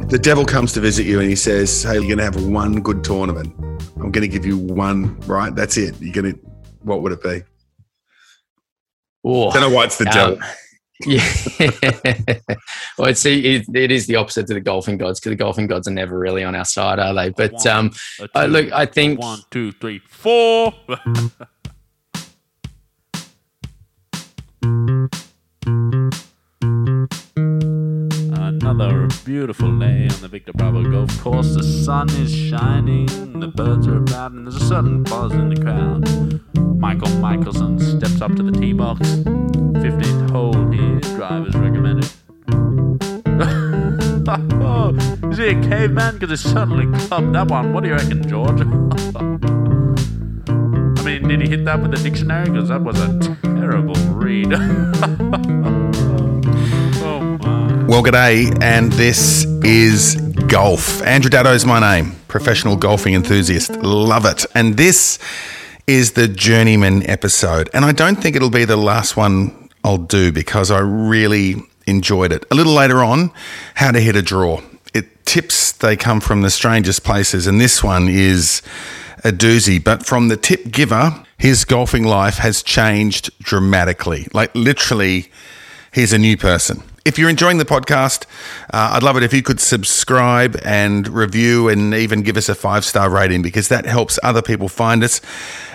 The devil comes to visit you and he says, Hey, you're going to have one good tournament. I'm going to give you one, right? That's it. You're going to, what would it be? Oh, I don't know why it's the devil. yeah. well, it's it, it is the opposite to the golfing gods because the golfing gods are never really on our side, are they? But One, um, a two, look, I think One, two, three, four. Another beautiful day on the Victor Bravo Golf Course. The sun is shining, the birds are about, and there's a sudden buzz in the crowd. Michael Michelson steps up to the tee box. 15th hole here, drivers recommended. oh, is he a caveman? Because he certainly clubbed that one. What do you reckon, George? I mean, did he hit that with a dictionary? Because that was a terrible read. Well, g'day, and this is golf. Andrew Daddo is my name, professional golfing enthusiast. Love it. And this is the Journeyman episode. And I don't think it'll be the last one I'll do because I really enjoyed it. A little later on, how to hit a draw. It tips they come from the strangest places, and this one is a doozy. But from the tip giver, his golfing life has changed dramatically. Like literally, he's a new person. If you're enjoying the podcast, uh, I'd love it if you could subscribe and review and even give us a five star rating because that helps other people find us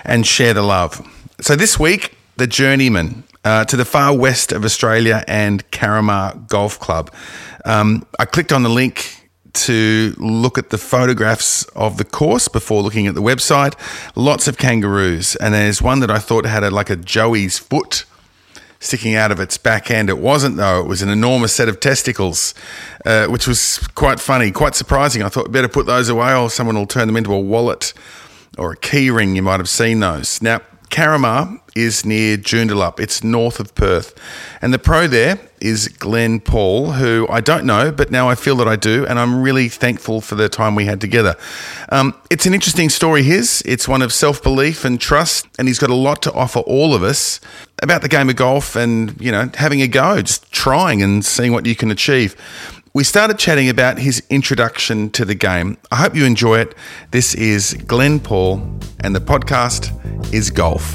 and share the love. So this week, the Journeyman uh, to the far west of Australia and Carramar Golf Club. Um, I clicked on the link to look at the photographs of the course before looking at the website. Lots of kangaroos, and there's one that I thought had a, like a Joey's foot sticking out of its back end. It wasn't, though. It was an enormous set of testicles, uh, which was quite funny, quite surprising. I thought, better put those away or someone will turn them into a wallet or a key ring. You might have seen those. Now, Carramar is near Joondalup. It's north of Perth. And the pro there is Glenn Paul, who I don't know, but now I feel that I do. And I'm really thankful for the time we had together. Um, it's an interesting story, his. It's one of self belief and trust. And he's got a lot to offer all of us about the game of golf and, you know, having a go, just trying and seeing what you can achieve. We started chatting about his introduction to the game. I hope you enjoy it. This is Glenn Paul, and the podcast is Golf.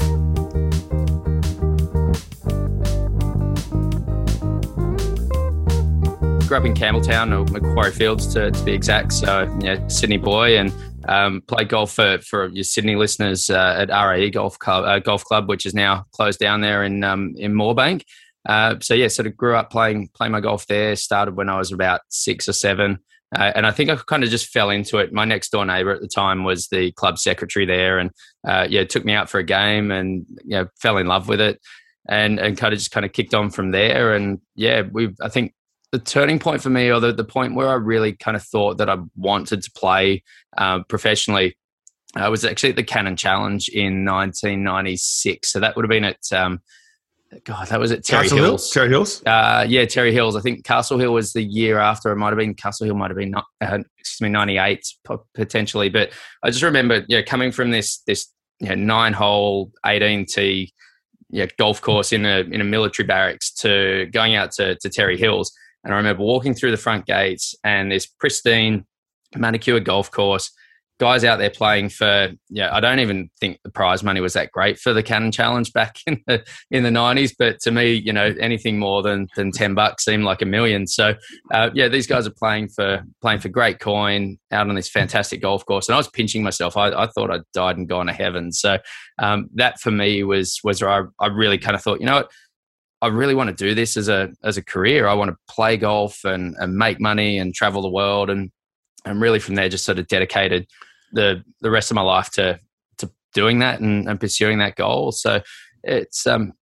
grew up in Campbelltown or Macquarie Fields to, to be exact. So, yeah, Sydney boy and um, played golf for, for your Sydney listeners uh, at RAE Golf Club, uh, Golf Club, which is now closed down there in um, in Moorebank. Uh, so yeah, sort of grew up playing playing my golf there. Started when I was about six or seven, uh, and I think I kind of just fell into it. My next door neighbour at the time was the club secretary there, and uh, yeah, took me out for a game, and you know, fell in love with it, and and kind of just kind of kicked on from there. And yeah, we I think the turning point for me, or the, the point where I really kind of thought that I wanted to play uh, professionally, uh, was actually at the Canon Challenge in 1996. So that would have been at, um, God, that was at Terrey Castle Hills. Terrey Hills? Uh, yeah, Terrey Hills. I think Castle Hill was the year after. It might have been Castle Hill. Might have been uh, excuse me, ninety eight potentially. But I just remember, know, coming from this this you know, nine hole, eighteen t yeah, golf course in a in a military barracks to going out to to Terrey Hills, and I remember walking through the front gates and this pristine manicured golf course. Guys out there playing for yeah i don't even think the prize money was that great for the Canon Challenge back in the in the 90s but to me you know anything more than than 10 bucks seemed like a million. So uh, yeah these guys are playing for playing for great coin out on this fantastic golf course. And i was pinching myself. I, I thought i'd died and gone to heaven. So um, that for me was was where I, I really kind of thought you know what? I really want to do this as a as a career. I want to play golf and, and make money and travel the world and and really from there just sort of dedicated the the rest of my life to to doing that and, and pursuing that goal. So it's um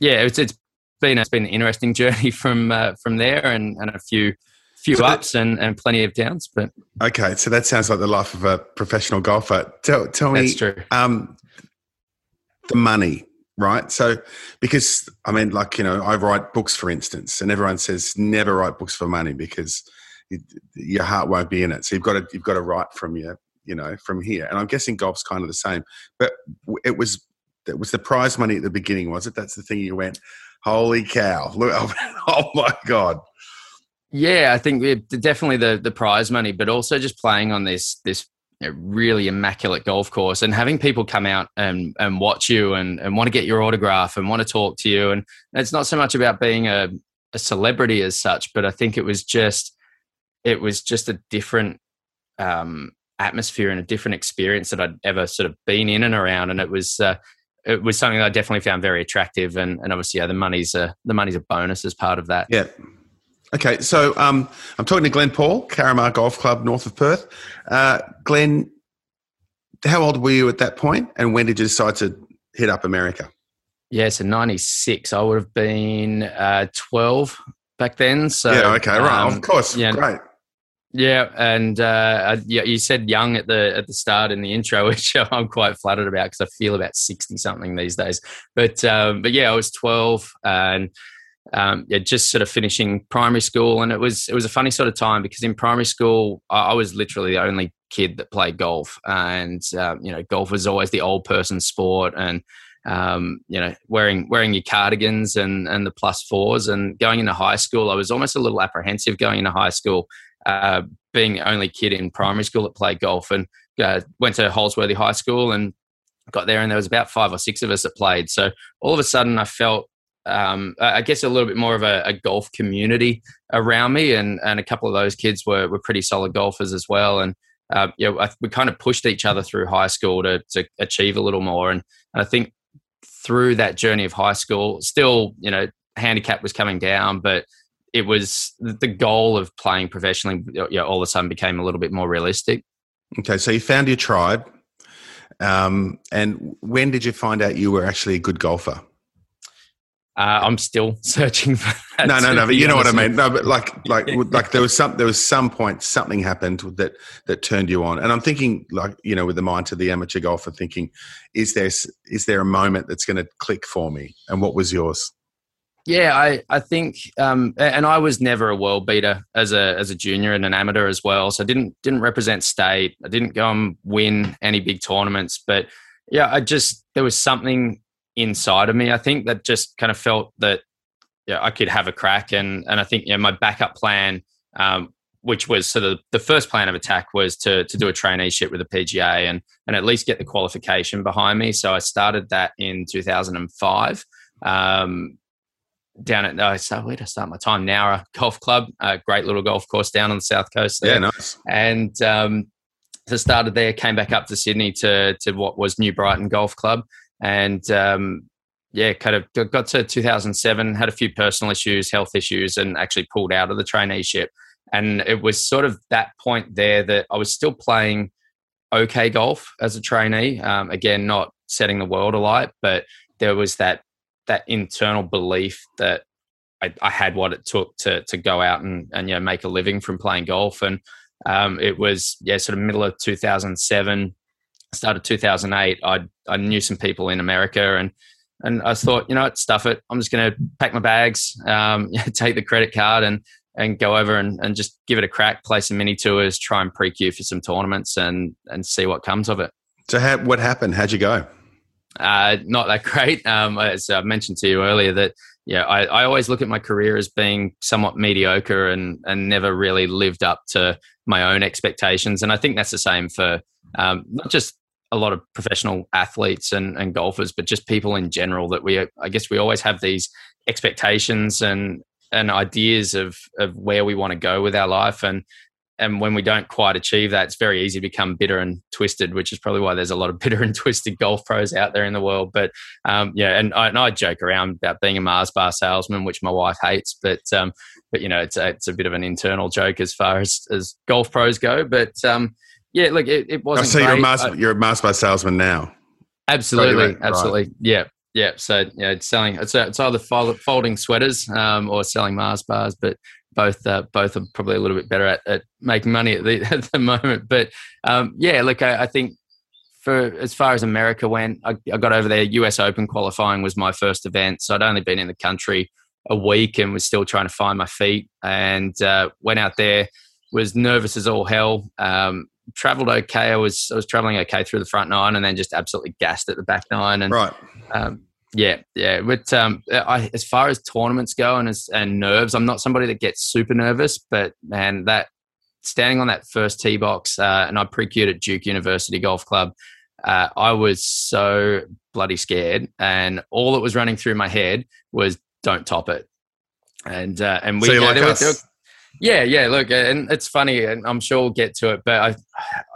yeah it's it's been it's been an interesting journey from uh, from there and and a few few so ups that, and, and plenty of downs. But okay, so that sounds like the life of a professional golfer. Tell tell me, um, the money, right? So because I mean, like you know, I write books, for instance, and everyone says never write books for money because your heart won't be in it. So you've got to you've got to write from your you know from here. And I'm guessing golf's kind of the same. But it was it was the prize money at the beginning, was it? That's the thing you went, holy cow! Look, oh my god. Yeah, I think definitely the the prize money, but also just playing on this this really immaculate golf course and having people come out and and watch you and and want to get your autograph and want to talk to you and it's not so much about being a a celebrity as such, but I think it was just it was just a different um, atmosphere and a different experience that I'd ever sort of been in and around, and it was uh, it was something that I definitely found very attractive. And, and obviously, yeah, the money's a the money's a bonus as part of that. Yeah. Okay, so um, I'm talking to Glenn Paul, Carramar Golf Club, north of Perth. Uh, Glenn, how old were you at that point, and when did you decide to hit up America? Yeah, so '96. I would have been uh, 12 back then. So yeah, okay, right, um, of course, yeah, great. Yeah, and uh, you said young at the at the start in the intro, which I'm quite flattered about because I feel about sixty something these days. But um, but yeah, I was twelve and um, yeah, just sort of finishing primary school, and it was it was a funny sort of time because in primary school I, I was literally the only kid that played golf, and um, you know golf was always the old person sport, and um, you know, wearing wearing your cardigans and and the plus fours. And going into high school, I was almost a little apprehensive going into high school uh, being the only kid in primary school that played golf and uh, went to Holsworthy High School and got there and there was about five or six of us that played. So all of a sudden I felt, um, I guess a little bit more of a, a, golf community around me and, and a couple of those kids were, were pretty solid golfers as well. And uh, yeah, I, we kind of pushed each other through high school to, to achieve a little more. And, and I think through that journey of high school, still, you know, handicap was coming down, but it was the goal of playing professionally. You know, all of a sudden became a little bit more realistic. Okay, so you found your tribe, um, and when did you find out you were actually a good golfer? Uh, I'm still searching for that. No, no, no. But you know what I mean. No, but like, like, like there was some, there was some point something happened that that turned you on. And I'm thinking, like, you know, with the mind to the amateur golfer, thinking, is there is there a moment that's going to click for me? And what was yours? Yeah, I, I think, um, and I was never a world beater as a as a junior and an amateur as well. So I didn't didn't represent state. I didn't go and win any big tournaments. But yeah, I just there was something inside of me. I think that just kind of felt that yeah I could have a crack. And and I think yeah my backup plan, um, which was so the the first plan of attack was to to do a traineeship with the PGA and and at least get the qualification behind me. So I started that in 2005. Um, down at uh, so where did I start my time? Nowra Golf Club, a great little golf course down on the south coast. There. Yeah, nice. And um, so started there, came back up to Sydney to to what was New Brighton Golf Club, and um, yeah, kind of got to 2007, had a few personal issues, health issues, and actually pulled out of the traineeship. And it was sort of that point there that I was still playing okay golf as a trainee. Um, again, not setting the world alight, but there was that that internal belief that I, I, had what it took to to go out and and you know make a living from playing golf. And um, it was yeah, sort of middle of 2007, started 2008. I I knew some people in America and. And I thought, you know what, stuff it. I'm just going to pack my bags, um, take the credit card, and and go over and, and just give it a crack, play some mini tours, try and pre-queue for some tournaments, and and see what comes of it. So, how, what happened? How'd you go? Uh, not that great. Um, as I mentioned to you earlier, that yeah, I, I, always look at my career as being somewhat mediocre and and never really lived up to my own expectations. And I think that's the same for um, not just a lot of professional athletes and, and golfers, but just people in general that we, I guess we always have these expectations and, and ideas of, of where we want to go with our life. And, and when we don't quite achieve that, it's very easy to become bitter and twisted, which is probably why there's a lot of bitter and twisted golf pros out there in the world. But um, yeah, and I, and I, joke around about being a Mars bar salesman, which my wife hates, but um, but you know, it's a, it's a bit of an internal joke as far as as golf pros go. But um, yeah, look, it, it wasn't. Oh, so you're a Mars, uh, you're a Mars bar salesman now. Absolutely, absolutely, right. yeah. Yeah, so yeah, it's selling. It's, it's either folding sweaters um, or selling Mars bars, but both uh, both are probably a little bit better at, at making money at the, at the moment. But um, yeah, look, I, I, think for as far as America went, I, I, got over there. U.S. Open qualifying was my first event, so I'd only been in the country a week and was still trying to find my feet. And uh, went out there, was nervous as all hell. Um, traveled okay. I was I was traveling okay through the front nine, and then just absolutely gassed at the back nine. And right. Um, yeah, yeah. But um, I, as far as tournaments go and as, and nerves, I'm not somebody that gets super nervous. But man, that standing on that first tee box, uh, and I pre-queued at Duke University Golf Club. Uh, I was so bloody scared, and all that was running through my head was "Don't top it." And uh, and we, so like. Were, yeah, yeah. Look, and it's funny, and I'm sure we'll get to it, but I,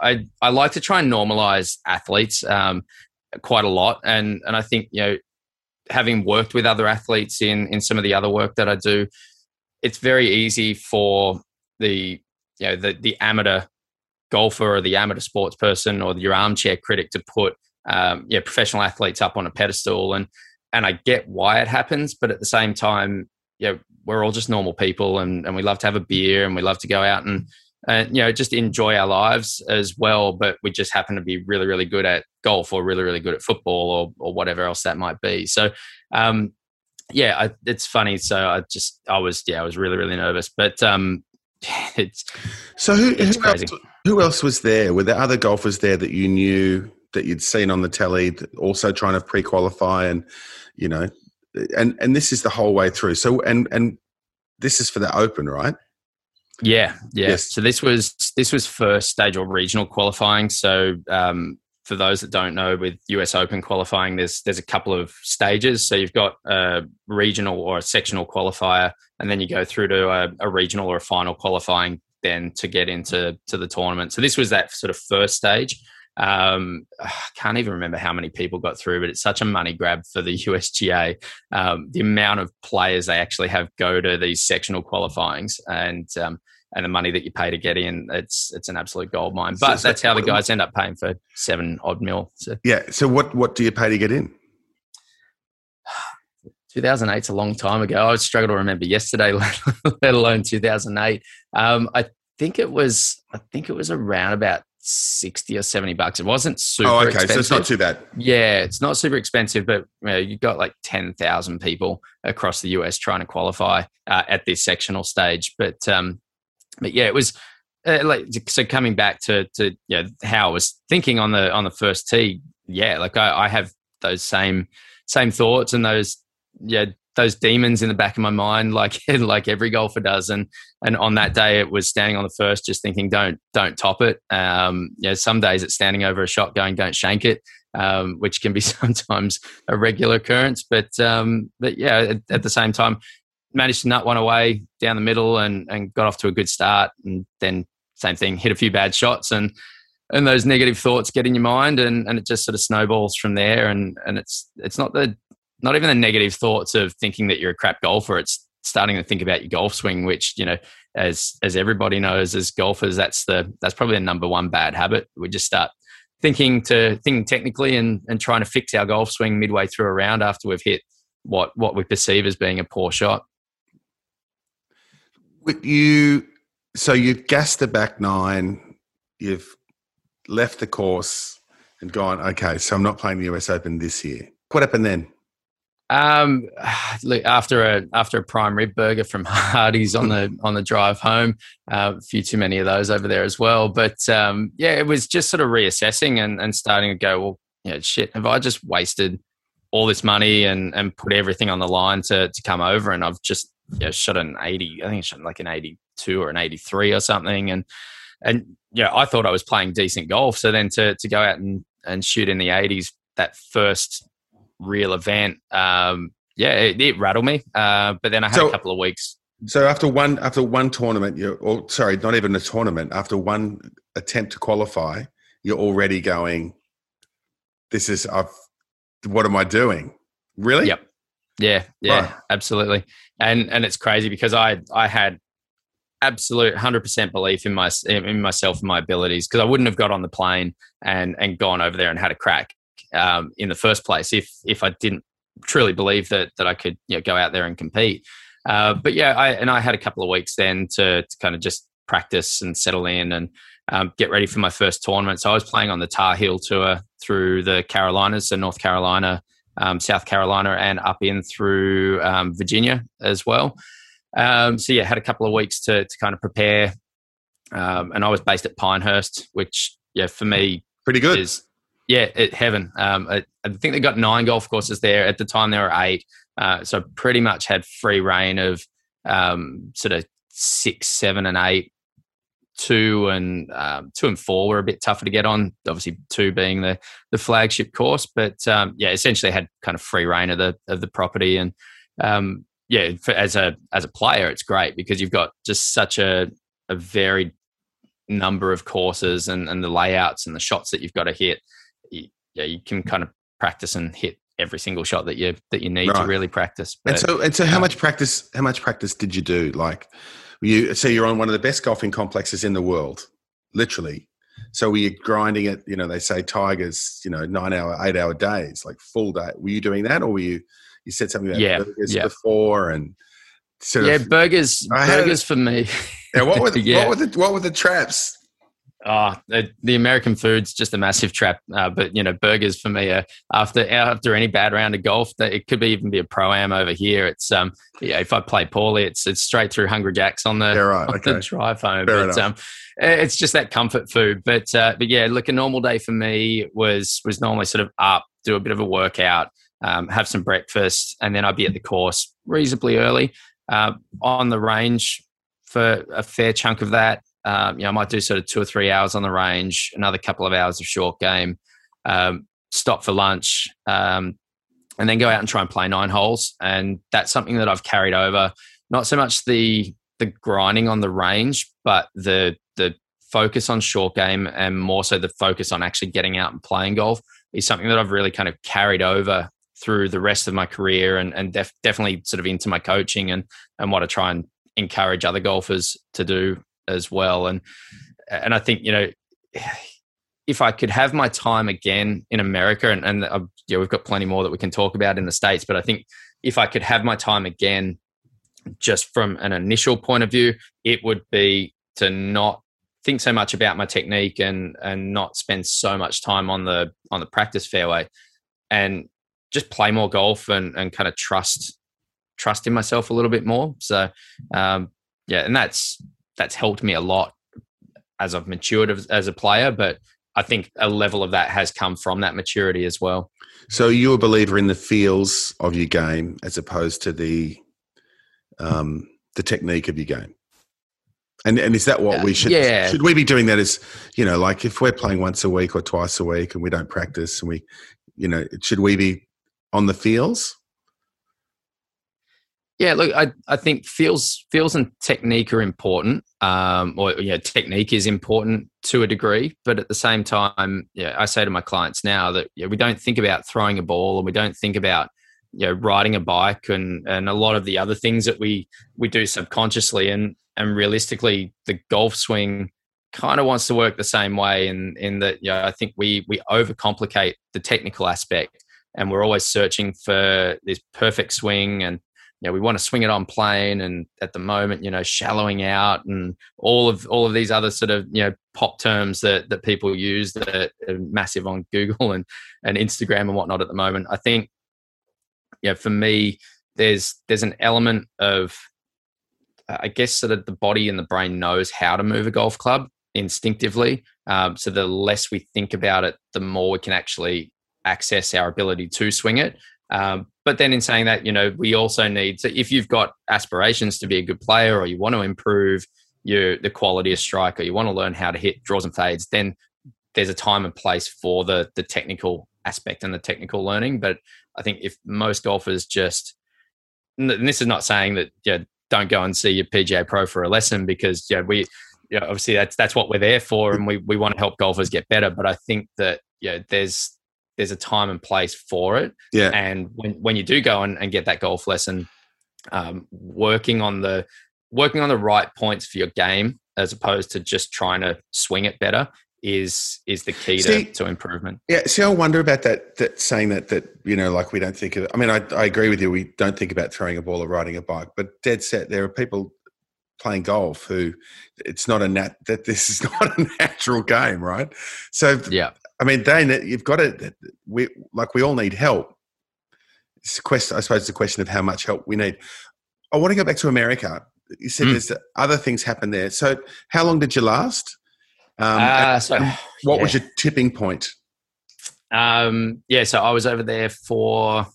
I, I like to try and normalize athletes um, quite a lot, and and I think you know having worked with other athletes in in some of the other work that I do, it's very easy for the you know the the amateur golfer or the amateur sports person or your armchair critic to put um, yeah professional athletes up on a pedestal. And and I get why it happens, but at the same time, know, we're all just normal people and, and we love to have a beer and we love to go out and and you know just enjoy our lives as well but we just happen to be really really good at golf or really really good at football or or whatever else that might be. So um yeah I, it's funny. So i just i was yeah i was really really nervous but um it's so who, it's who else, who else was there? Were there other golfers there that you knew that you'd seen on the telly also trying to pre-qualify and you know and and this is the whole way through. So and and this is for the open right yeah, yeah. Yes. So this was this was first stage or regional qualifying. So um, for those that don't know, with US Open qualifying, there's there's a couple of stages. So you've got a regional or a sectional qualifier, and then you go through to a, a regional or a final qualifying then to get into to the tournament. So this was that sort of first stage. Um, I can't even remember how many people got through, but it's such a money grab for the USGA. Um, the amount of players they actually have go to these sectional qualifyings and um, and the money that you pay to get in, it's it's an absolute gold mine. But so, that's how the guys end up paying for seven odd mil. So. Yeah. So what what do you pay to get in? 2008 is a long time ago. I struggle to remember yesterday, let alone 2008. Um, I think it was I think it was around about 60 or 70 bucks. It wasn't super Oh, okay. Expensive. So it's not too bad. Yeah, it's not super expensive, but you know, you've got like 10,000 people across the US trying to qualify uh, at this sectional stage. But, um, but yeah, it was uh, like, so coming back to, to, you know, how I was thinking on the, on the first tee. Yeah. Like I, I have those same, same thoughts and those, yeah, those demons in the back of my mind, like like every golfer does. And and on that day, it was standing on the first, just thinking, don't don't top it. Um, you know, some days it's standing over a shot, going, don't shank it, um, which can be sometimes a regular occurrence. But um, but yeah, at, at, the same time, managed to nut one away down the middle and and got off to a good start, and then same thing, hit a few bad shots and. And those negative thoughts get in your mind, and, and it just sort of snowballs from there. And and it's it's not the not even the negative thoughts of thinking that you're a crap golfer. It's starting to think about your golf swing, which you know, as as everybody knows, as golfers, that's the that's probably the number one bad habit. We just start thinking to thinking technically and and trying to fix our golf swing midway through a round after we've hit what what we perceive as being a poor shot. You, so you've gassed the back nine, you've left the course and gone. Okay, so I'm not playing the US Open this year. What happened then? Um, look, after a after a prime rib burger from Hardee's on the on the drive home, uh, a few too many of those over there as well. But um, yeah, it was just sort of reassessing and, and starting to go, well, know, shit, have I just wasted all this money and and put everything on the line to to come over? And I've just know, shot an eighty, I think I shot like an eighty two or an eighty three or something, and and yeah, I thought I was playing decent golf. So then to to go out and and shoot in the 80s, that first real event, um, yeah, it, it, rattled me. Uh, but then I had so, a couple of weeks. So after one after one tournament, you or sorry, not even a tournament. After one attempt to qualify, you're already going. This is I've. What am I doing? Really? Yep. Yeah. Yeah. Right. Absolutely. And and it's crazy because I I had absolute 100% belief in my in myself and my abilities because I wouldn't have got on the plane and and gone over there and had a crack um, in the first place if if I didn't truly believe that that I could you know, go out there and compete. Uh, but yeah, I and I had a couple of weeks then to, to kind of just practice and settle in and um, get ready for my first tournament. So I was playing on the Tar Heel tour through the Carolinas, so North Carolina, um, South Carolina, and up in through um, Virginia as well. Um, so yeah, had a couple of weeks to to kind of prepare, um, and I was based at Pinehurst, which yeah for me pretty good is yeah it, heaven. Um, I, I, think they got nine golf courses there at the time. There were eight, uh, so pretty much had free reign of um, sort of six, seven, and eight. Two and um, two and four were a bit tougher to get on. Obviously, two being the the flagship course, but um, yeah, essentially had kind of free reign of the of the property and um, yeah, for, as a as a player, it's great because you've got just such a a varied number of courses and, and the layouts and the shots that you've got to hit. You, yeah, you can kind of practice and hit every single shot that you that you need right. to really practice. But, and so, and so, how um, much practice? How much practice did you do? Like, you so you're on one of the best golfing complexes in the world, literally. So were you grinding it? You know, they say tigers, you know, nine hour, eight hour days, like full day. Were you doing that, or were you? you said something about yeah, burgers yeah. before and sort yeah, of, burgers. Burgers for me. Yeah, what were the, yeah. what were the what were the traps? Oh, the, American food's just a massive trap. Uh, but you know, burgers for me are after after any bad round of golf, that it could be even be a pro am over here. It's um, yeah, if I play poorly, it's it's straight through Hungry Jacks on the, yeah, right. on okay. the drive home. Fair but um, it's just that comfort food. But uh, but yeah, look, a normal day for me was was normally sort of up, do a bit of a workout, um, have some breakfast, and then I'd be at the course reasonably early. Uh, on the range for a fair chunk of that. Um, you know, I might do sort of two or three hours on the range, another couple of hours of short game, um, stop for lunch, um, and then go out and try and play nine holes. And that's something that I've carried over. Not so much the the grinding on the range, but the the focus on short game and more so the focus on actually getting out and playing golf is something that I've really kind of carried over through the rest of my career and, and def- definitely sort of into my coaching and, and what I try and encourage other golfers to do as well. And, and I think, you know, if I could have my time again in America, and, and uh, yeah, we've got plenty more that we can talk about in the States, but I think if I could have my time again, just from an initial point of view, it would be to not think so much about my technique and and not spend so much time on the on the practice fairway and just play more golf and, and kind of trust trust in myself a little bit more. So um, yeah, and that's that's helped me a lot as I've matured as, a player. But I think a level of that has come from that maturity as well. So you're a believer in the feels of your game as opposed to the um, the technique of your game. And and is that what we should yeah. should we be doing that as you know like if we're playing once a week or twice a week and we don't practice and we you know should we be on the feels? Yeah, look, I, I think feels feels and technique are important, um, or yeah, technique is important to a degree. But at the same time, yeah, I say to my clients now that yeah, we don't think about throwing a ball, and we don't think about you know riding a bike, and and a lot of the other things that we we do subconsciously, and and realistically, the golf swing kind of wants to work the same way. In in that, you know, I think we we overcomplicate the technical aspect and we're always searching for this perfect swing and know, we want to swing it on plane and at the moment, you know, shallowing out and all of all of these other sort of, you know, pop terms that that people use that are massive on Google and and Instagram and whatnot at the moment. I think, you know, for me, there's there's an element of I guess sort of the body and the brain knows how to move a golf club instinctively. Um, so the less we think about it, the more we can actually access our ability to swing it. Um, but then in saying that, you know, we also need to, if you've got aspirations to be a good player or you want to improve, you're the quality of striker, you want to learn how to hit draws and fades, then there's a time and place for the the technical aspect and the technical learning. But I think if most golfers just, and this is not saying that yeah, don't go and see your PGA Pro for a lesson because yeah, we yeah, obviously that's that's what we're there for, and we we want to help golfers get better. But I think that yeah, there's there's a time and place for it. Yeah. And when when you do go and, and get that golf lesson, um, working on the working on the right points for your game as opposed to just trying to swing it better is is the key see, to, to improvement. Yeah, see, I wonder about that. That saying that that you know, like we don't think of. I mean, I, I agree with you. We don't think about throwing a ball or riding a bike, but dead set, there are people playing golf who it's not a nat that this is not a natural game, right? So yeah, I mean, Dane, you've got to we like we all need help. It's a question, I suppose, it's a question of how much help we need. I want to go back to America. You said mm. there's other things happen there. So, how long did you last? Um, uh, so, what yeah. was your tipping point? Um, yeah, so I was over there for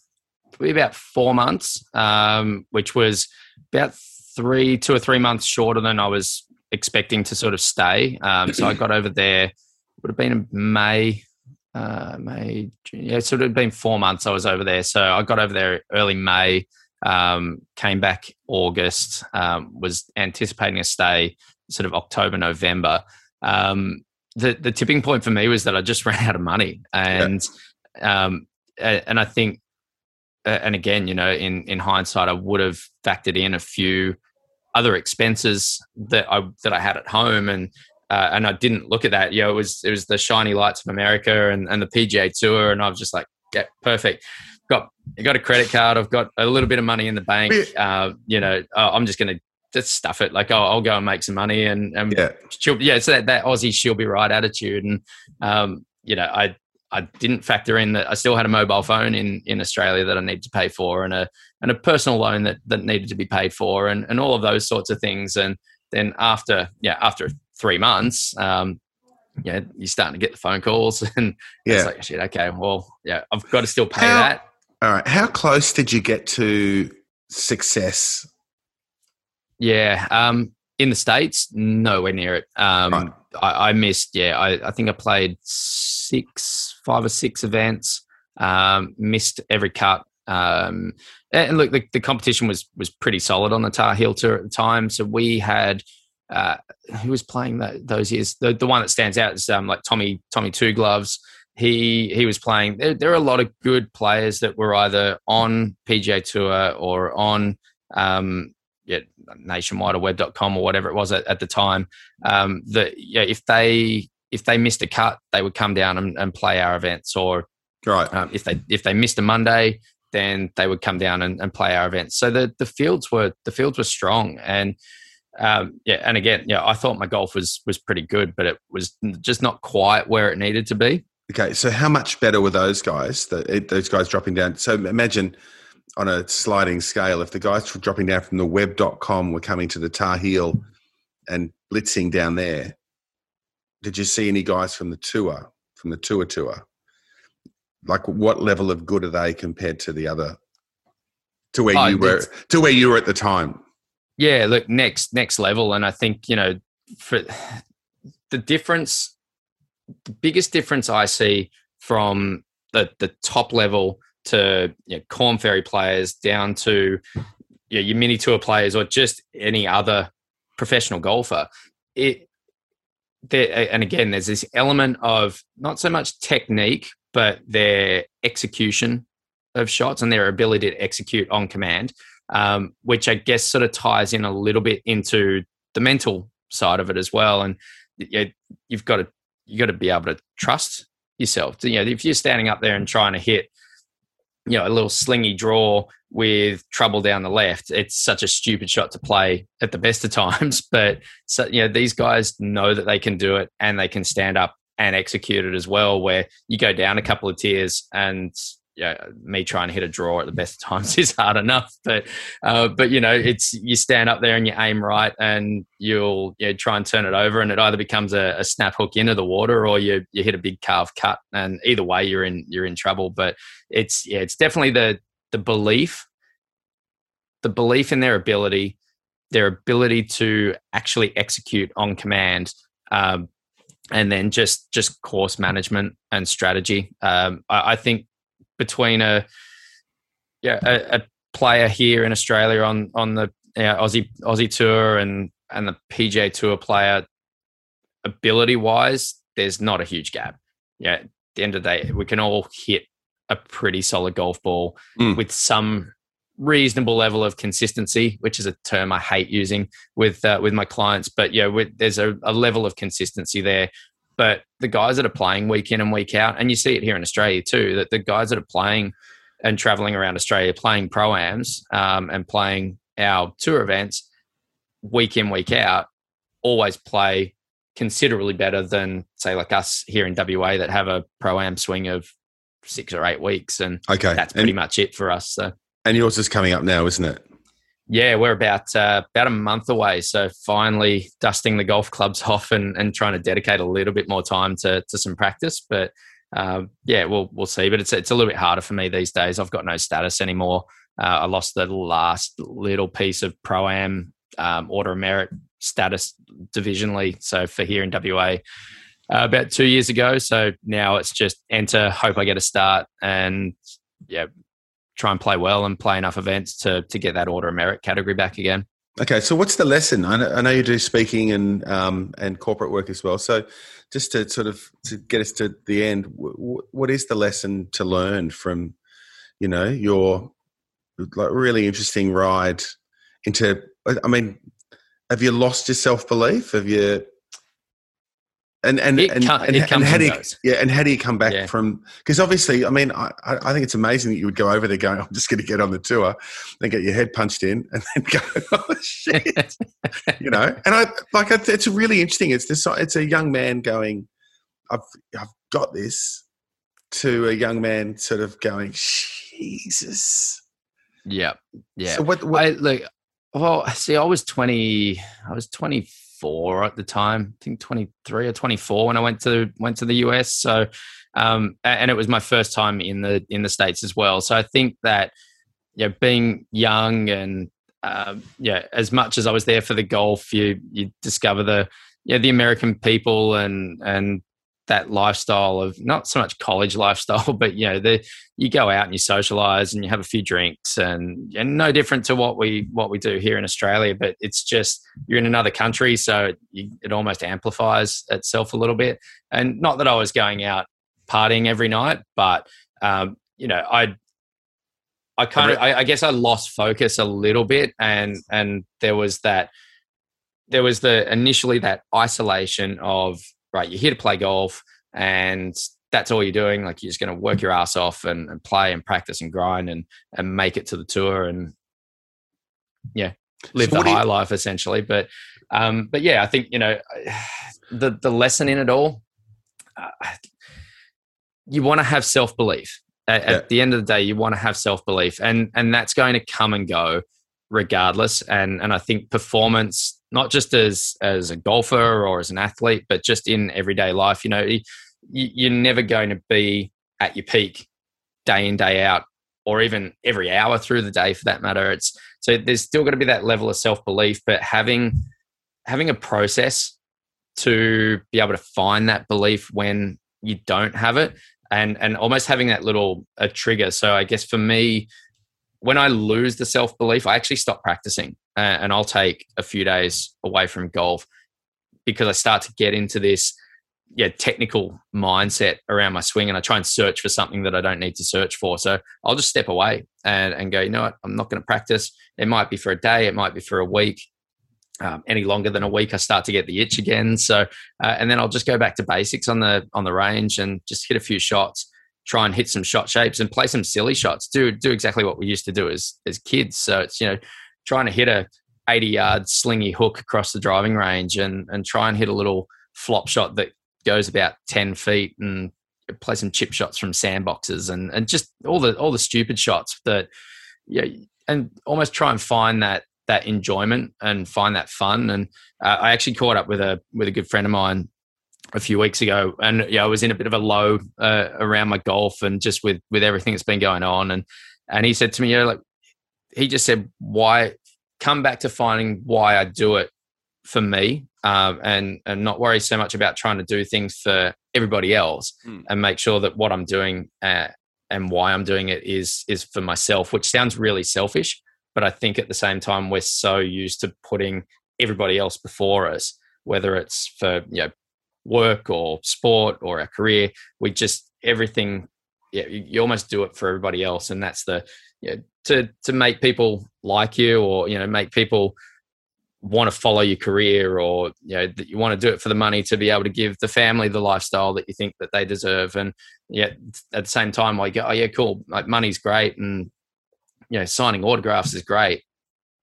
probably about four months, um, which was about three, two or three months shorter than I was expecting to sort of stay. Um, so I got over there, would have been in May, uh, May, June, yeah, so it had been four months I was over there. So I got over there early May, um, came back August, um, was anticipating a stay sort of October, November. Um, the the tipping point for me was that I just ran out of money, and yeah. um, and I think, and again, you know, in in hindsight, I would have factored in a few other expenses that I that I had at home, and uh, and I didn't look at that. You know, it was it was the shiny lights of America and, and the PGA Tour, and I was just like, yeah, perfect. Got got a credit card. I've got a little bit of money in the bank. Uh, you know, uh, I'm just gonna just stuff it. Like, oh, I'll go and make some money, and, and yeah, she'll, yeah, it's that, that Aussie she'll be right attitude. And um, you know, I I didn't factor in that I still had a mobile phone in in Australia that I needed to pay for, and a and a personal loan that that needed to be paid for, and and all of those sorts of things. And then after yeah, after three months, um, yeah, you're starting to get the phone calls, and yeah, it's like shit. Okay, well, yeah, I've got to still pay how, that. All right, how close did you get to success yeah. Um, in the States, nowhere near it. Um, right. I, I, missed, yeah, I, I, think I played six, five or six events, um, missed every cut. Um, and look, the, the, competition was was pretty solid on the Tar Heel Tour at the time. So we had, uh, who was playing that, those years? The, the one that stands out is um, like Tommy Tommy Two Gloves. He he was playing. There, there are a lot of good players that were either on PGA Tour or on um, yeah, nationwide or web.com or whatever it was at, at the time, um, that yeah, if they if they missed a cut, they would come down and, and play our events. Or right, um, if they if they missed a Monday, then they would come down and, and play our events. So the the fields were the fields were strong and. Um, yeah, and again, yeah, I thought my golf was was pretty good, but it was just not quite where it needed to be. Okay, so how much better were those guys? The, those guys dropping down. So imagine on a sliding scale, if the guys dropping down from the web.com were coming to the Tar Heel and blitzing down there, did you see any guys from the tour, from the tour tour? Like what level of good are they compared to the other to where oh, you were to where you were at the time? Yeah, look, next next level. And I think, you know, for the difference the biggest difference I see from the the top level to you know, Korn Ferry players down to you know, your mini tour players or just any other professional golfer. It there, and again, there's this element of not so much technique, but their execution of shots and their ability to execute on command, um, which I guess sort of ties in a little bit into the mental side of it as well. And you you've got to you got to be able to trust yourself. You know, if you're standing up there and trying to hit you know a little slingy draw with trouble down the left it's such a stupid shot to play at the best of times but so you know these guys know that they can do it and they can stand up and execute it as well where you go down a couple of tiers and yeah, me trying to hit a draw at the best times is hard enough. But uh, but you know, it's you stand up there and you aim right, and you'll you know, try and turn it over, and it either becomes a, a, snap hook into the water, or you you hit a big carve cut, and either way, you're in you're in trouble. But it's yeah, it's definitely the the belief, the belief in their ability their ability to actually execute on command, um, and then just just course management and strategy. Um, I, I, think between a yeah a, a, player here in Australia on on the you know, Aussie Aussie tour and and the PGA Tour player, ability wise, there's not a huge gap. Yeah, at the end of the day, we can all hit a pretty solid golf ball mm. with some reasonable level of consistency, which is a term I hate using with uh, with my clients. But yeah, with, there's a, a level of consistency there. But the guys that are playing week in and week out, and you see it here in Australia too, that the guys that are playing and traveling around Australia, playing proams um, and playing our tour events week in week out, always play considerably better than say like us here in WA that have a pro am swing of six or eight weeks, and okay, that's pretty and, much it for us. So, and yours is coming up now, isn't it? Yeah, we're about uh, about a month away. So finally dusting the golf clubs off and, and trying to dedicate a little bit more time to to some practice. But um, yeah, we'll we'll see. But it's it's a little bit harder for me these days. I've got no status anymore. Uh, I lost the last little piece of pro am um, order of merit status divisionally. So for here in WA, uh, about two years ago. So now it's just enter, hope I get a start, and yeah, try and play well and play enough events to to get that order of merit category back again. Okay, so what's the lesson? I know, you do speaking and um, and corporate work as well. So just to sort of to get us to the end, what is the lesson to learn from you know your like really interesting ride into? I mean, have you lost your self belief? Have you? And and and, and, and, how do you, yeah, and how do you come back yeah. from? Because obviously, I mean, I, I think it's amazing that you would go over there going, "I'm just going to get on the tour," then get your head punched in, and then go, "Oh shit," you know. And I like it's really interesting. It's this. It's a young man going, "I've I've got this," to a young man sort of going, "Jesus." Yeah, yeah. So what? what I, look, well, see, I was 20, I was 24 at the time, I think 23 or 24 when I went to, went to the US. So, um, and it was my first time in the, in the States as well. So I think that, you know, being young and, um, yeah, as much as I was there for the golf, you, you discover the, yeah, the American people and, and that lifestyle of not so much college lifestyle, but you know, the you go out and you socialize and you have a few drinks and and no different to what we what we do here in Australia, but it's just you're in another country, so you, it almost amplifies itself a little bit. And not that I was going out partying every night, but um, you know, I I kind of I, I guess I lost focus a little bit, and and there was that there was the initially that isolation of right, you're here to play golf and that's all you're doing. Like you're just going to work your ass off and, and, play and practice and grind and, and make it to the tour and yeah, live so the high you- life essentially. But, um, but yeah, I think, you know, the, the lesson in it all, uh, you want to have self-belief at, yeah. at the end of the day, you want to have self-belief and, and that's going to come and go regardless. And, and I think performance not just as as a golfer or as an athlete, but just in everyday life. You know, you, you're never going to be at your peak day in day out, or even every hour through the day for that matter. It's so there's still going to be that level of self belief, but having having a process to be able to find that belief when you don't have it and and almost having that little a trigger so i guess for me when I lose the self belief, I actually stop practicing uh, and I'll take a few days away from golf because I start to get into this yeah technical mindset around my swing and I try and search for something that I don't need to search for. So I'll just step away and, and go, you know what, I'm not going to practice. It might be for a day, it might be for a week. Um, any longer than a week, I start to get the itch again. So, uh, and then I'll just go back to basics on the on the range and just hit a few shots try and hit some shot shapes and play some silly shots. Do do exactly what we used to do as as kids. So it's you know trying to hit a 80 yard slingy hook across the driving range and and try and hit a little flop shot that goes about 10 feet and play some chip shots from sandboxes and and just all the all the stupid shots that yeah and almost try and find that that enjoyment and find that fun and uh, I actually caught up with a with a good friend of mine a few weeks ago, and yeah, I was in a bit of a low uh, around my golf and just with with everything that's been going on. And and he said to me, you know, like he just said, why come back to finding why I do it for me um, and and not worry so much about trying to do things for everybody else Mm. and make sure that what I'm doing uh, and why I'm doing it is is for myself which sounds really selfish but I think at the same time we're so used to putting everybody else before us whether it's for you know work or sport or a career we just everything yeah you, you almost do it for everybody else. And that's the know, to to make people like you or you know make people want to follow your career or you know that you want to do it for the money to be able to give the family the lifestyle that you think that they deserve. And yet at the same time like oh yeah cool like money's great and you know signing autographs is great.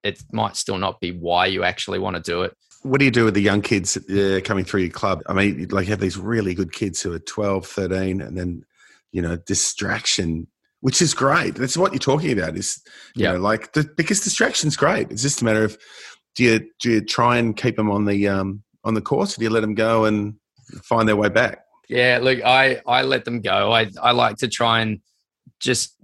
It might still not be why you actually want to do it What do you do with the young kids uh, coming through your club? I mean, like you have these really good kids who are 12, 13, and then, you know, distraction, which is great. That's what you're talking about is, you Yeah. know, like, the, because distraction's great. It's just a matter of, do you, do you try and keep them on the, um, on the course or do you let them go and find their way back? Yeah, look, I I let them go. I I like to try and just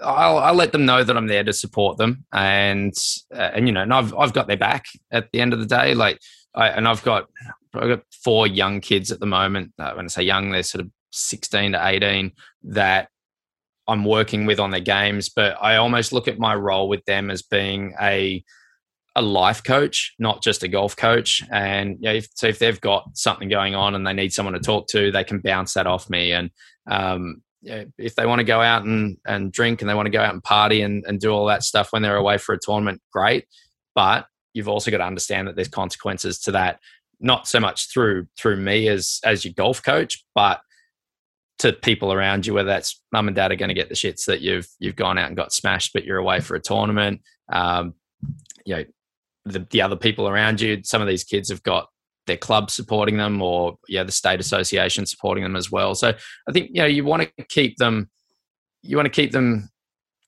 I'll I'll let them know that I'm there to support them, and uh, and you know, and I've I've got their back at the end of the day. Like, I and I've got I've got four young kids at the moment. Uh, when I say young, they're sort of 16 to 18 that I'm working with on their games. But I almost look at my role with them as being a a life coach, not just a golf coach. And know, if, so if they've got something going on and they need someone to talk to, they can bounce that off me. And um, if they want to go out and, and drink and they want to go out and party and, and do all that stuff when they're away for a tournament, great. But you've also got to understand that there's consequences to that, not so much through through me as as your golf coach, but to people around you, whether that's mum and dad are going to get the shits that you've you've gone out and got smashed, but you're away for a tournament. Um, you know, the, the other people around you. Some of these kids have got their club supporting them, or yeah, the state association supporting them as well. So I think you know you want to keep them, you want to keep them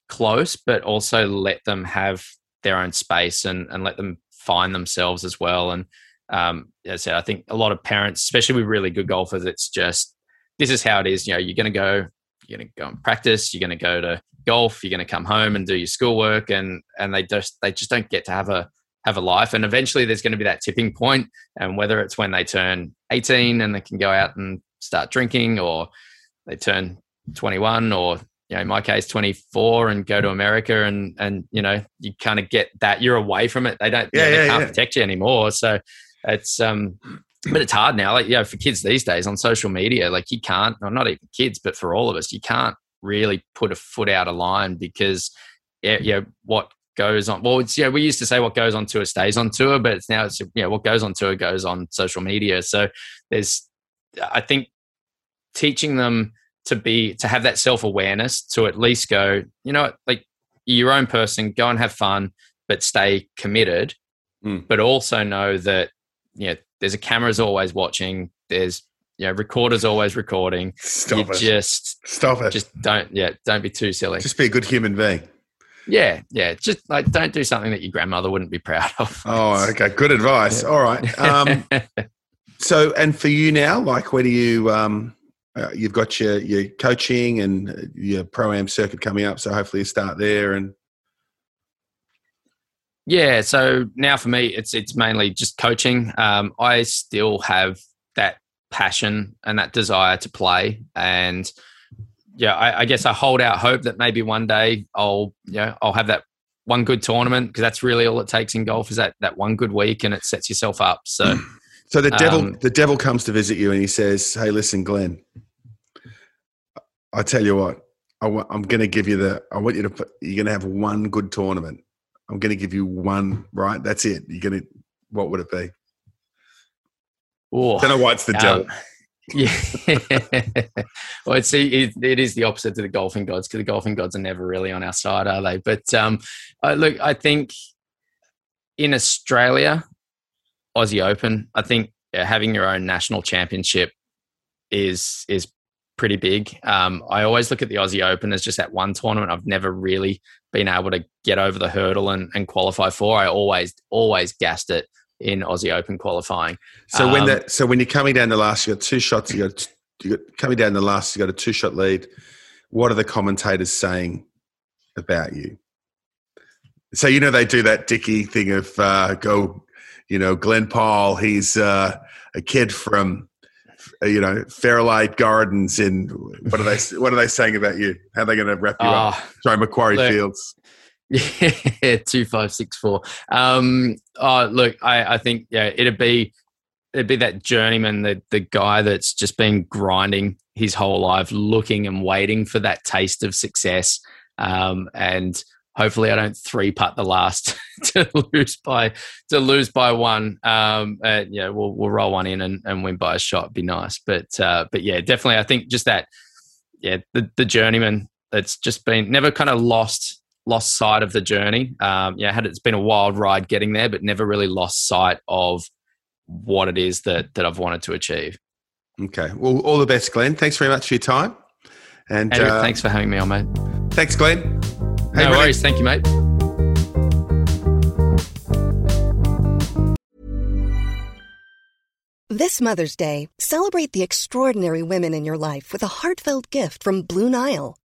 close, but also let them have their own space and and let them find themselves as well. And um, as I said, I think a lot of parents, especially with really good golfers, it's just this is how it is. You know, you're going to go, you're going to go and practice, you're going to go to golf, you're going to come home and do your schoolwork, and and they just they just don't get to have a have a life. And eventually, there's going to be that tipping point, and whether it's when they turn 18 and they can go out and start drinking, or they turn 21, or you know, in my case, 24, and go to America, and and you know, you kind of get that you're away from it. They don't, you Yeah, know, they yeah, can't yeah. protect you anymore. So it's um but it's hard now like you know for kids these days on social media like you can't or not even kids but for all of us you can't really put a foot out of line because yeah, yeah what goes on well it's yeah we used to say what goes on tour stays on tour but it's now it's yeah what goes on tour goes on social media so there's i think teaching them to be to have that self-awareness to at least go you know like your own person go and have fun but stay committed Mm. but also know that you know there's a camera's always watching there's you know recorders always recording Stop you it. just Stop it. Just don't yeah don't be too silly Just be a good human being. Yeah yeah just like don't do something that your grandmother wouldn't be proud of Oh, okay. Good advice. All right. Um, so, and for you now, like, where do you, um, uh, you've got your, your coaching and uh, your pro am circuit coming up. So hopefully you start there and Yeah, so now for me, it's it's mainly just coaching. Um, I still have that passion and that desire to play, and yeah, I, I guess I hold out hope that maybe one day I'll yeah I'll have that one good tournament because that's really all it takes in golf is that that one good week and it sets yourself up. So So the devil, Um, the devil comes to visit you and he says, "Hey, listen, Glenn. I tell you what, I I'm going to give you the. I want you to. Put, you're going to have one good tournament. I'm going to give you one. Right, that's it. You're going to. What would it be? oh, don't know why it's the devil. Yeah. well, it's it, it is the opposite to the golfing gods because the golfing gods are never really on our side, are they? But um, uh, look, I think in Australia, Aussie Open, I think uh, having your own national championship is is pretty big. Um, I always look at the Aussie Open as just that one tournament I've never really been able to get over the hurdle and, and qualify for. I always always gassed it in Aussie Open qualifying. So when Um, that, so when you're coming down the last, you got two shots. You got, you got coming down the last. You got a two shot lead. What are the commentators saying about you? So you know they do that Dicky thing of uh, go, you know, Glenn Paul. He's uh, a kid from, uh, you know, Fairlight Gardens. In what are they? What are they saying about you? How are they going to wrap you up? Oh, Sorry, Macquarie look, Fields. Yeah, two five six four. Um, oh, look, I, I think yeah, it'd be it'd be that journeyman, the the guy that's just been grinding his whole life, looking and waiting for that taste of success. Um, and hopefully, I don't three putt the last to lose by to lose by one. Um, uh, yeah, we'll we'll roll one in and, and win by a shot. Be nice, but uh, but yeah, definitely, I think just that. Yeah, the the journeyman that's just been never kind of lost lost sight of the journey. Um, yeah, had it's been a wild ride getting there, but never really lost sight of what it is that that I've wanted to achieve. Okay. Well, all the best, Glenn. Thanks very much for your time. And Andrew, uh, thanks for having me on, mate. thanks, Glenn. Hey, no Renee. worries. Thank you, mate. This Mother's Day, celebrate the extraordinary women in your life with a heartfelt gift from Blue Nile.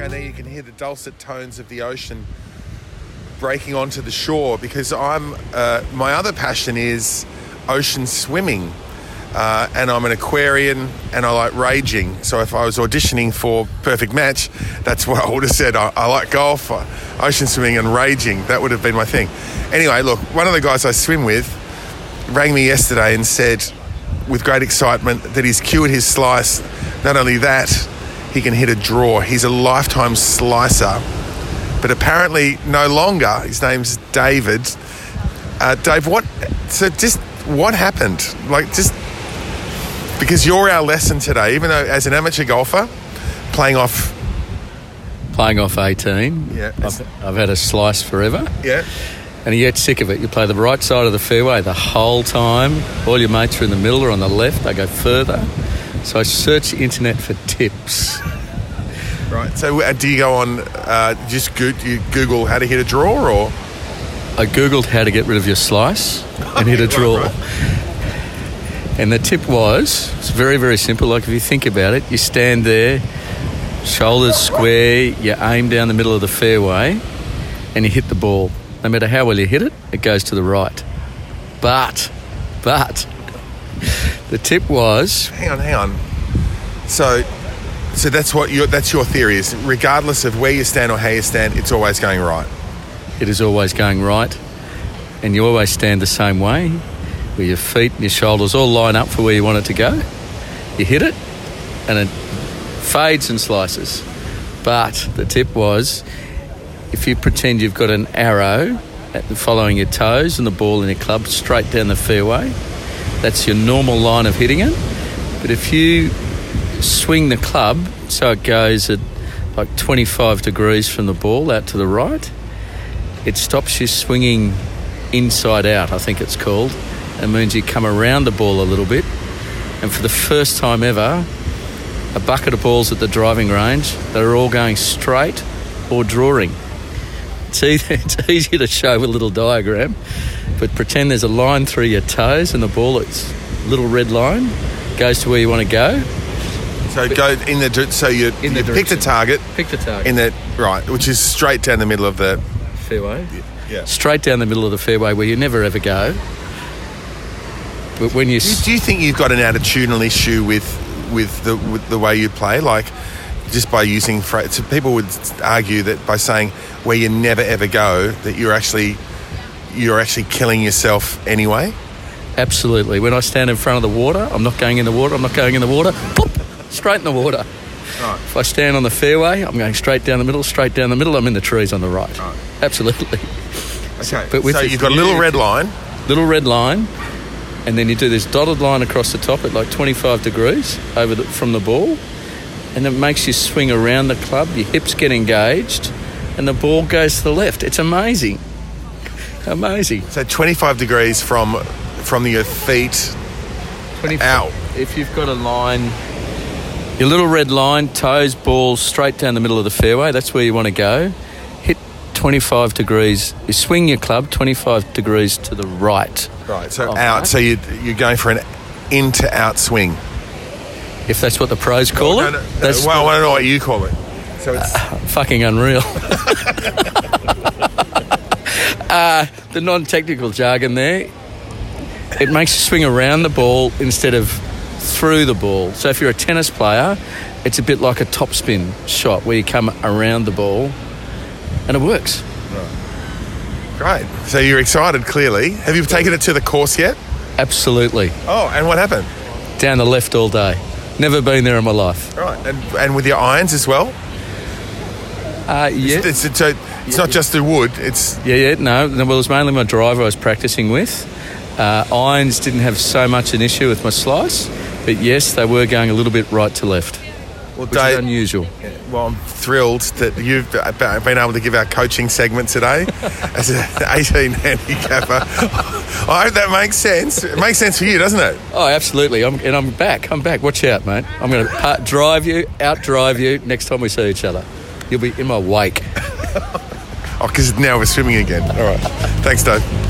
Background there, you can hear the dulcet tones of the ocean breaking onto the shore because I'm uh, my other passion is ocean swimming. Uh, and I'm an Aquarian and I like raging. So if I was auditioning for Perfect Match, that's what I would have said. I, I like golf, uh, ocean swimming, and raging. That would have been my thing. Anyway, look, one of the guys I swim with rang me yesterday and said, with great excitement, that he's cured his slice. Not only that, he can hit a draw. He's a lifetime slicer, but apparently no longer. His name's David. Uh, Dave, what? So just what happened? Like just because you're our lesson today, even though as an amateur golfer, playing off, playing off 18. Yeah. I've, I've had a slice forever. yeah, And you get sick of it. You play the right side of the fairway the whole time. All your mates are in the middle or on the left. They go further. So I search the internet for tips. right. So uh, do you go on? Uh, just go, you Google how to hit a draw, or I googled how to get rid of your slice and hit a Right, draw. right. And the tip was it's very, very simple. Like if you think about it, you stand there, shoulders square, you aim down the middle of the fairway, and you hit the ball. No matter how well you hit it, it goes to the right. But, but, the tip was hang on, hang on. So, so that's what your that's your theory is. Regardless of where you stand or how you stand, it's always going right. it is always going right, and you always stand the same way, where your feet and your shoulders all line up for where you want it to go. You hit it, and it fades and slices. But the tip was if you pretend you've got an arrow at following your toes and the ball in your club straight down the fairway, that's your normal line of hitting it. But if you swing the club so it goes at like 25 degrees from the ball out to the right, it stops you swinging inside out, I think it's called. It means you come around the ball a little bit. And for the first time ever, a bucket of balls at the driving range that are all going straight or drawing. It's easy, it's easy to show with a little diagram, but pretend there's a line through your toes and the ball, it's a little red line, goes to where you want to go. So go in the so you, In the you pick the target Pick the target. in the right, which is straight down the middle of the fairway. yeah. Straight down the middle of the fairway where you never ever go. But when you. Do you, do you think you've got an attitudinal issue with with the with the way you play? Like, just by using phrase. So people would argue that by saying where you never ever go, that you're actually you're actually killing yourself anyway. Absolutely. When I stand in front of the water, I'm not going in the water. I'm not going in the water. Pop, straight in the water. If I stand on the fairway, I'm going straight down the middle. Straight down the middle. I'm in the trees on the right. Absolutely. Okay. But with so you've got a little red line. little red line, and then you do this dotted line across the top at like 25 degrees over the, from the ball, and it makes you swing around the club. Your hips get engaged, and the ball goes to the left. It's amazing, amazing. So 25 degrees from from your feet 25 out. If you've got a line, your little red line, toes, ball straight down the middle of the fairway. That's where you want to go. Hit 25 degrees. You swing your club 25 degrees to the right. Right. So Oh, out. right. So you you're going for an in to out swing. If that's what the pros call No, it, no, no, that's well, I don't know what you call it. So it's uh, fucking unreal. uh, the non-technical jargon there. It makes you swing around the ball instead of through the ball. So if you're a tennis player, it's a bit like a topspin shot where you come around the ball, and it works. great. So you're excited. Clearly, have you taken it to the course yet? Absolutely, Oh, and what happened? down the left all day. Never been there in my life. Right. And and with your irons as well. Uh, yeah, It's, it's, so it's not just the wood. It's Yeah, yeah, no. Well, it was mainly my driver I was practicing with. Uh, irons didn't have so much an issue with my slice, but yes, they were going a little bit right to left, well, which is Dave, unusual. Well, I'm thrilled that you've been able to give our coaching segment today as an 18 handicapper. I hope that makes sense. It makes sense for you, doesn't it? Oh, absolutely. I'm, and I'm back. I'm back. Watch out, mate. I'm going to drive you, out drive you next time we see each other. You'll be in my wake. Oh, because now we're swimming again. All right. Thanks, Dave.